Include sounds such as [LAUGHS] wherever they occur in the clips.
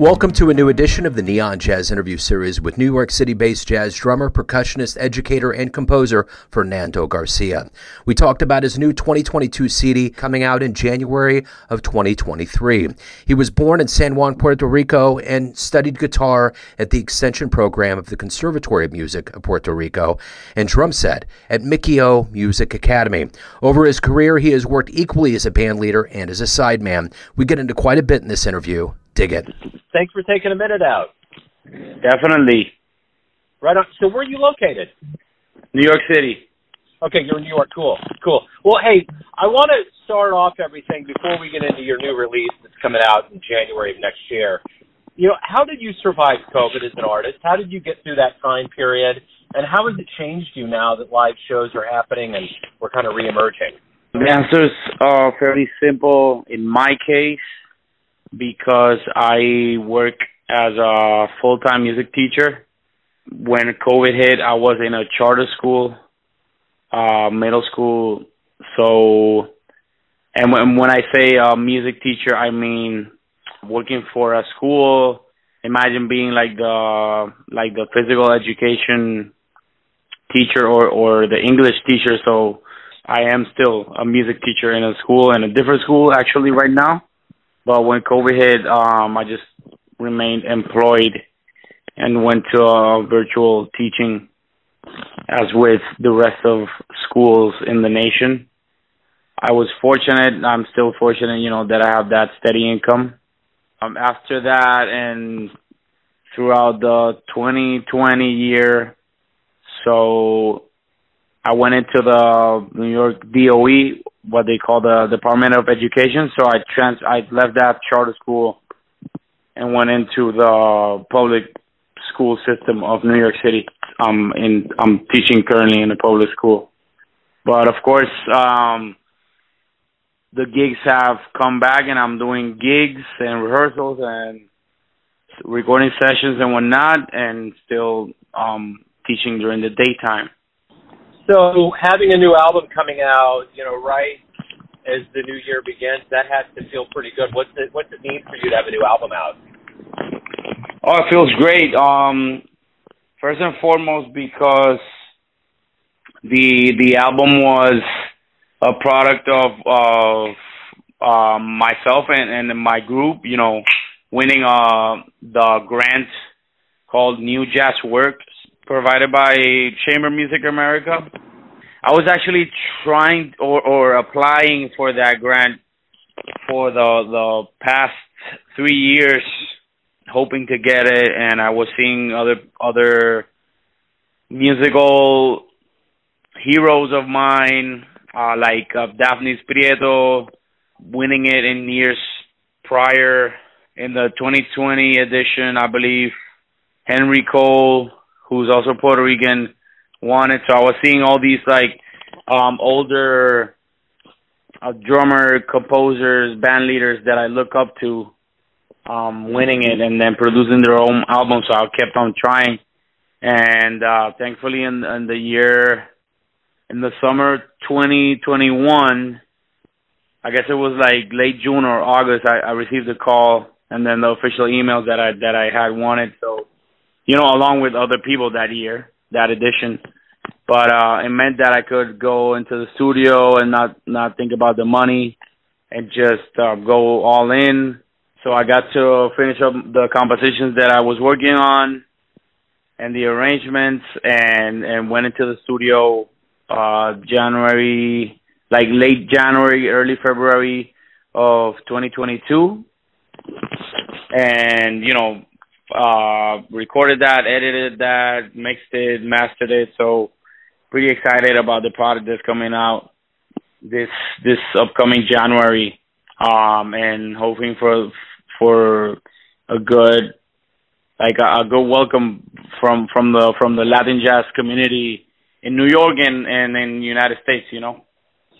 Welcome to a new edition of the Neon Jazz interview series with New York City based jazz drummer, percussionist, educator, and composer Fernando Garcia. We talked about his new 2022 CD coming out in January of 2023. He was born in San Juan, Puerto Rico, and studied guitar at the extension program of the Conservatory of Music of Puerto Rico and drum set at Micheo Music Academy. Over his career, he has worked equally as a band leader and as a sideman. We get into quite a bit in this interview. Dig it. Thanks for taking a minute out. Definitely. Right on. So where are you located? New York City. Okay, you're in New York. Cool, cool. Well, hey, I want to start off everything before we get into your new release that's coming out in January of next year. You know, how did you survive COVID as an artist? How did you get through that time period? And how has it changed you now that live shows are happening and we're kind of reemerging? The answer's uh, fairly simple in my case because I work as a full-time music teacher. When COVID hit, I was in a charter school, uh, middle school. So, and when, when I say a music teacher, I mean working for a school. Imagine being like the like the physical education teacher or or the English teacher. So, I am still a music teacher in a school in a different school actually right now. But when COVID hit, um, I just remained employed and went to uh, virtual teaching as with the rest of schools in the nation. I was fortunate, I'm still fortunate, you know, that I have that steady income. Um, after that and throughout the 2020 year, so I went into the New York DOE what they call the Department of Education. So I trans I left that charter school and went into the public school system of New York City. Um in I'm teaching currently in a public school. But of course, um the gigs have come back and I'm doing gigs and rehearsals and recording sessions and whatnot and still um teaching during the daytime. So having a new album coming out, you know, right as the new year begins, that has to feel pretty good. What's it What's it mean for you to have a new album out? Oh, it feels great. Um, first and foremost, because the the album was a product of of um, myself and, and my group. You know, winning uh the grant called New Jazz Works provided by Chamber Music America. I was actually trying or, or applying for that grant for the the past three years, hoping to get it, and I was seeing other other musical heroes of mine, uh, like uh, Dafnis Prieto, winning it in years prior. In the 2020 edition, I believe Henry Cole, who's also Puerto Rican, won it. So I was seeing all these like um older uh, drummer, composers, band leaders that I look up to um winning it and then producing their own album. So I kept on trying. And uh thankfully in in the year in the summer 2021 I guess it was like late June or August I, I received a call and then the official emails that I that I had wanted so you know, along with other people that year, that edition. But uh, it meant that I could go into the studio and not not think about the money and just uh, go all in. So I got to finish up the compositions that I was working on and the arrangements and and went into the studio uh January like late January, early February of 2022. And you know, uh, recorded that, edited that, mixed it, mastered it. So pretty excited about the product that's coming out this this upcoming January. Um, and hoping for for a good like a, a good welcome from from the from the Latin jazz community in New York and and in the United States. You know.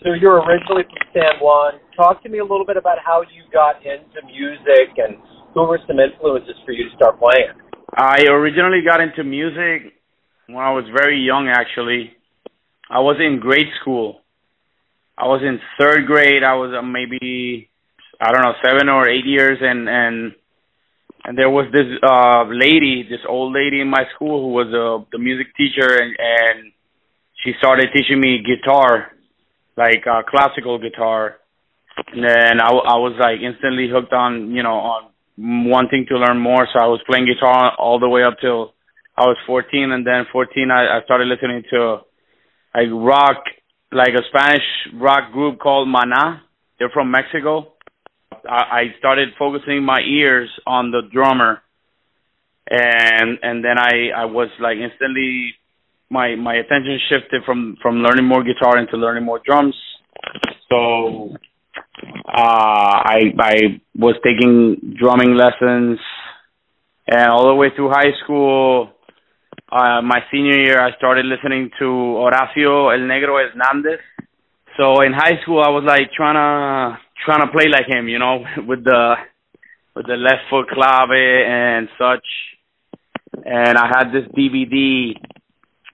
So you're originally from San Juan. Talk to me a little bit about how you got into music and who were some influences for you to start playing? I originally got into music when I was very young, actually. I was in grade school. I was in third grade. I was uh, maybe, I don't know, seven or eight years, and and and there was this uh lady, this old lady in my school who was uh, the music teacher, and, and she started teaching me guitar, like uh, classical guitar. And then I, I was like instantly hooked on, you know, on wanting to learn more. So I was playing guitar all the way up till I was 14, and then 14 I, I started listening to like rock, like a Spanish rock group called Mana. They're from Mexico I, I started focusing my ears on the drummer, and and then I I was like instantly my my attention shifted from from learning more guitar into learning more drums. So I I was taking drumming lessons, and all the way through high school. Uh, my senior year, I started listening to Horacio El Negro Hernandez. So in high school, I was like trying to trying to play like him, you know, [LAUGHS] with the with the left foot clave and such. And I had this DVD,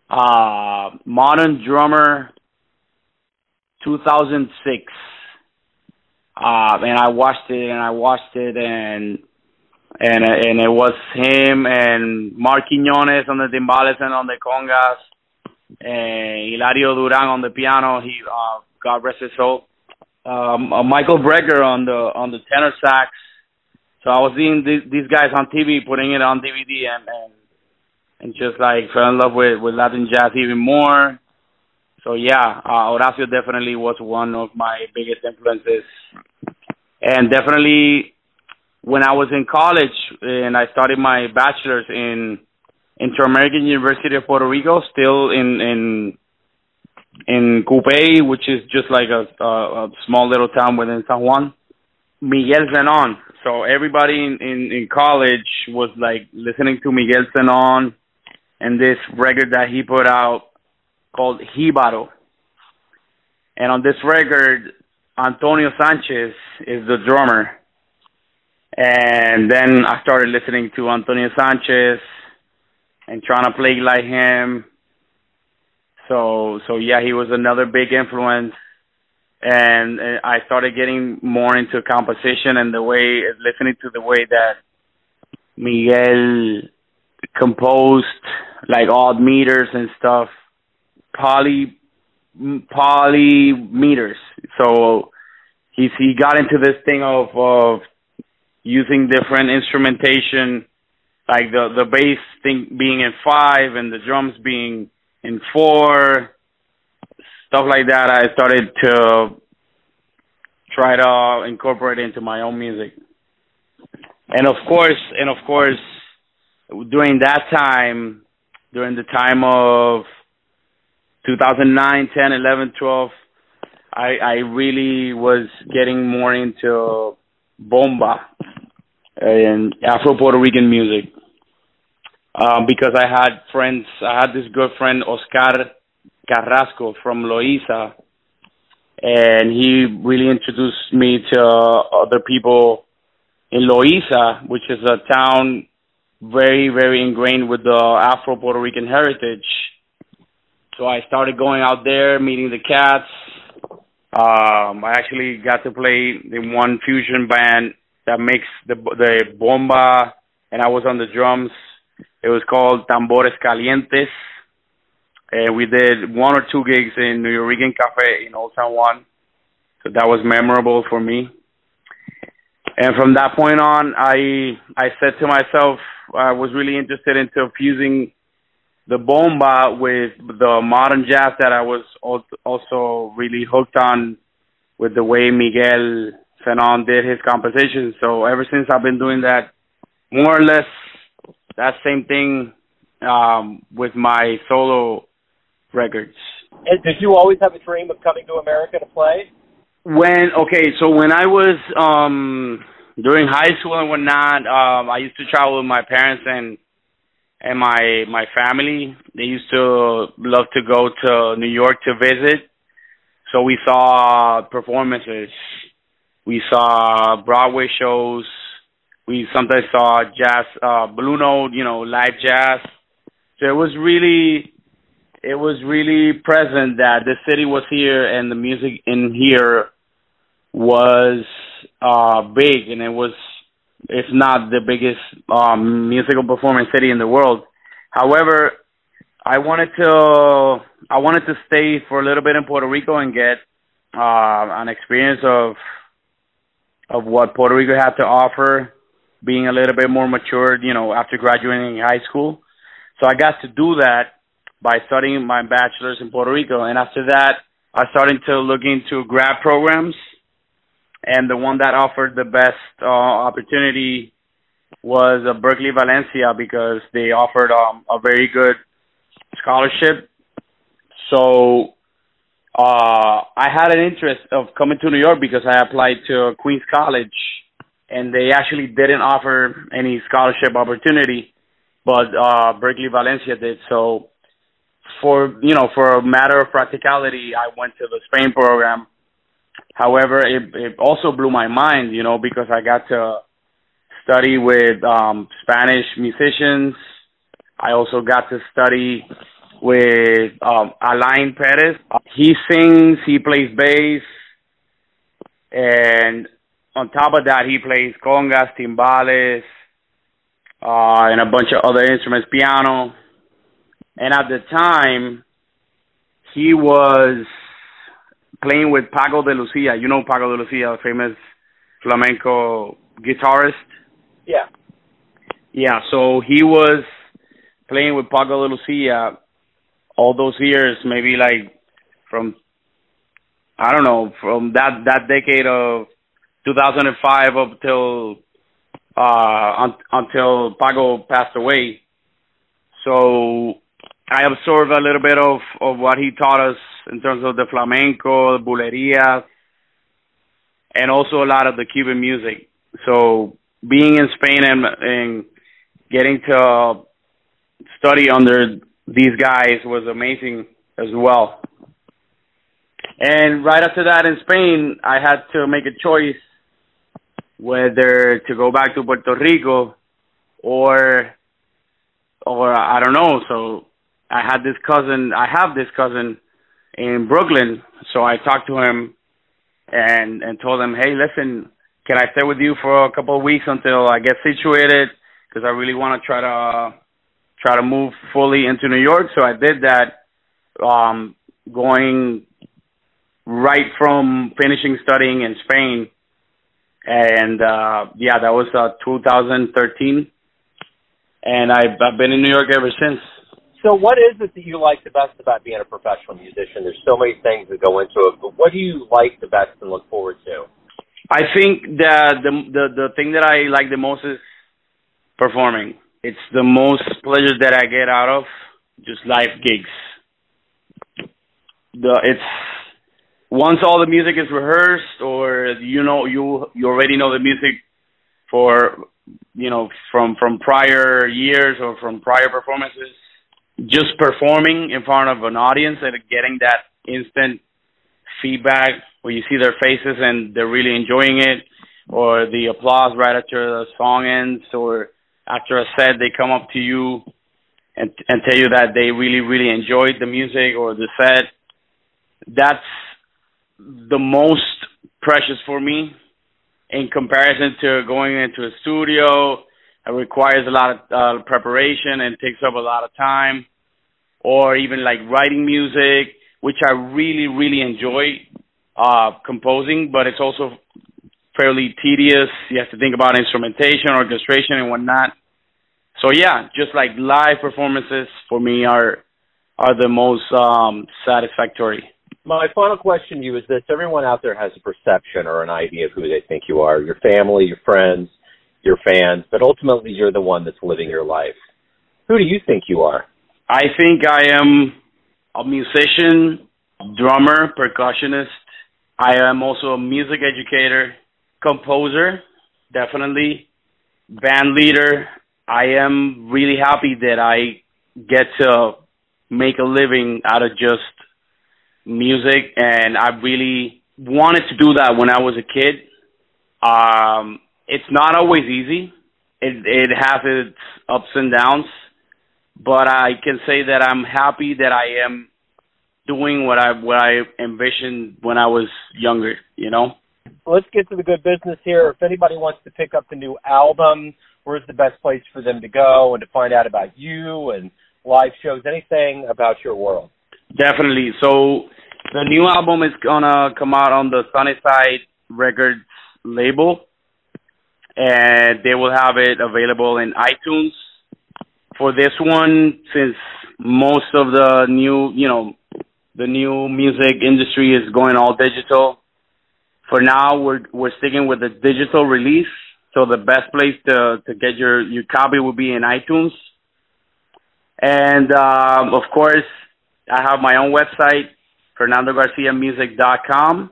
uh, Modern Drummer, 2006. Uh, and I watched it and I watched it and and and it was him and Marc Quiñones on the timbales and on the congas, and Hilario Duran on the piano. He uh, God rest his soul um, uh, Michael Brecker on the on the tenor sax. So I was seeing these, these guys on TV, putting it on DVD, and and and just like fell in love with with Latin jazz even more. So yeah, uh, Horacio definitely was one of my biggest influences, and definitely when I was in college and I started my bachelor's in Inter-American University of Puerto Rico, still in in in Cupey, which is just like a, a, a small little town within San Juan. Miguel Zenon. So everybody in, in, in college was like listening to Miguel Zenon and this record that he put out called Jibaro. And on this record, Antonio Sanchez is the drummer. And then I started listening to Antonio Sanchez and trying to play like him. So so yeah, he was another big influence, and, I started getting more into composition and the way listening to the way that Miguel composed like odd meters and stuff, poly poly meters. So he's he got into this thing of of using different instrumentation, like the the bass thing being in five and the drums being in four, stuff like that. I started to try to incorporate into my own music. And of course, and of course, during that time, during the time of 2009, 10, 11, 12, I, I really was getting more into bomba and Afro Puerto Rican music um, because I had friends. I had this good friend Oscar Carrasco from Loiza, and he really introduced me to other people in Loiza, which is a town very, very ingrained with the Afro Puerto Rican heritage. So I started going out there, meeting the cats. Um, I actually got to play in one fusion band that makes the the bomba, and I was on the drums it was called Tambores Calientes. And we did one or two gigs in Nuyorican Cafe in Old San Juan. So that was memorable for me. And from that point on, I I said to myself, I was really interested into fusing the bomba with the modern jazz that I was also really hooked on with the way Miguel Zenon did his compositions. So ever since I've been doing that more or less that same thing um, with my solo records. And did you always have a dream of coming to America to play? When okay, so when I was um during high school and whatnot, um, I used to travel with my parents and and my my family. They used to love to go to New York to visit. So we saw performances. We saw Broadway shows we sometimes saw jazz, uh, Blue Note, you know, live jazz. So it was really, it was really present that the city was here and the music in here was uh big and it was if not the biggest um, musical performing city in the world. However, I wanted to I wanted to stay for a little bit in Puerto Rico and get uh, an experience of of what Puerto Rico had to offer, being a little bit more matured, you know, after graduating high school. So I got to do that by studying my bachelor's in Puerto Rico, and after that, I started to look into grad programs, and the one that offered the best uh, opportunity was uh, Berklee Valencia because they offered um, a very good scholarship. So uh, I had an interest of coming to New York because I applied to Queens College, and they actually didn't offer any scholarship opportunity, but uh, Berklee Valencia did. So for you know for a matter of practicality, I went to the Spain program. However, it, it also blew my mind, you know, because I got to study with um, Spanish musicians. I also got to study with um, Alain Perez. He sings, he plays bass, and on top of that, he plays congas, timbales, uh, and a bunch of other instruments, piano. And at the time, he was playing with Paco de Lucia. You know Paco de Lucia, famous flamenco guitarist. Yeah. Yeah, so he was playing with Paco de Lucia all those years, maybe like from I don't know, from that that decade of 2005 up till uh un, until Paco passed away. So I absorbed a little bit of of what he taught us in terms of the flamenco, the bulería, and also a lot of the Cuban music. So being in Spain and and getting to study under these guys was amazing as well. And right after that in Spain, I had to make a choice whether to go back to Puerto Rico or or I don't know. So I had this cousin, I have this cousin in Brooklyn, so I talked to him and and told him, "Hey, listen, can I stay with you for a couple of weeks until I get situated because I really want to try to try to move fully into New York. So I did that, um, going right from finishing studying in Spain. And, uh, yeah, that was, uh, 2013. And I've, I've been in New York ever since. So what is it that you like the best about being a professional musician? There's so many things that go into it, but what do you like the best and look forward to? I think that the the the thing that I like the most is performing it's the most pleasure that I get out of just live gigs. The it's once all the music is rehearsed or you know you you already know the music for you know from from prior years or from prior performances just performing in front of an audience and getting that instant feedback where you see their faces and they're really enjoying it or the applause right after the song ends or after a set they come up to you and and tell you that they really really enjoyed the music or the set. That's the most precious for me in comparison to going into a studio it requires a lot of uh, preparation and takes up a lot of time or even like writing music which i really really enjoy uh composing but it's also fairly tedious. You have to think about instrumentation, orchestration, and whatnot. So yeah, just like live performances for me are are the most um, satisfactory. My final question to you is this: Everyone out there has a perception or an idea of who they think you are. Your family, your friends, your fans, but ultimately you're the one that's living your life. Who do you think you are? I think I am a musician, drummer, percussionist. I am also a music educator composer, definitely, band leader. I am really happy that I get to make a living out of just music, and I really wanted to do that when I was a kid. Um, it's not always easy. It it has its ups and downs, but I can say that I'm happy that I am doing what I what I envisioned when I was younger. You know. let's get to the good business here. If anybody wants to pick up the new album, where's the best place for them to go and to find out about you and live shows, anything about your world? Definitely. So the new album is gonna come out on the Sunnyside Records label, and they will have it available in iTunes. For this one, since most of the new, you know, the new music industry is going all digital, for now we're we're sticking with the digital release. So the best place to to get your your copy will be in iTunes. And um, of course, I have my own website, FernandoGarciaMusic.com,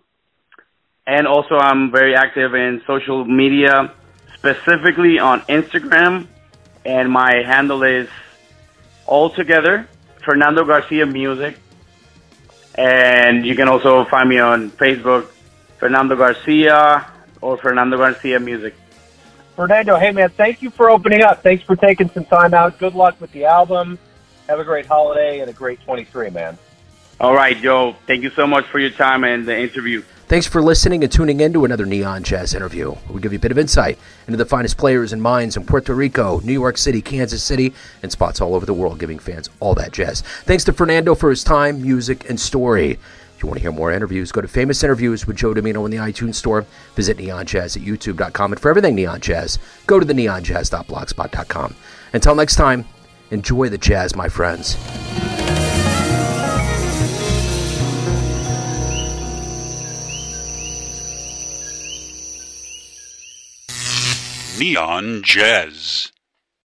and also I'm very active in social media, specifically on Instagram, and my handle is altogether Fernando Garcia Music. And you can also find me on Facebook, Fernando Garcia or Fernando Garcia Music. Fernando, hey man, thank you for opening up. Thanks for taking some time out. Good luck with the album. Have a great holiday and a great 23, man. All right, Joe. Thank you so much for your time and the interview. Thanks for listening and tuning in to another Neon Jazz interview. We give you a bit of insight into the finest players and minds in Puerto Rico, New York City, Kansas City, and spots all over the world, giving fans all that jazz. Thanks to Fernando for his time, music, and story. If you want to hear more interviews, go to Famous Interviews with Joe Dimino in the iTunes Store. Visit Neon Jazz at YouTube.com. And for everything Neon Jazz, go to the neonjazz.blogspot.com. Until next time, enjoy the jazz, my friends. Neon Jazz.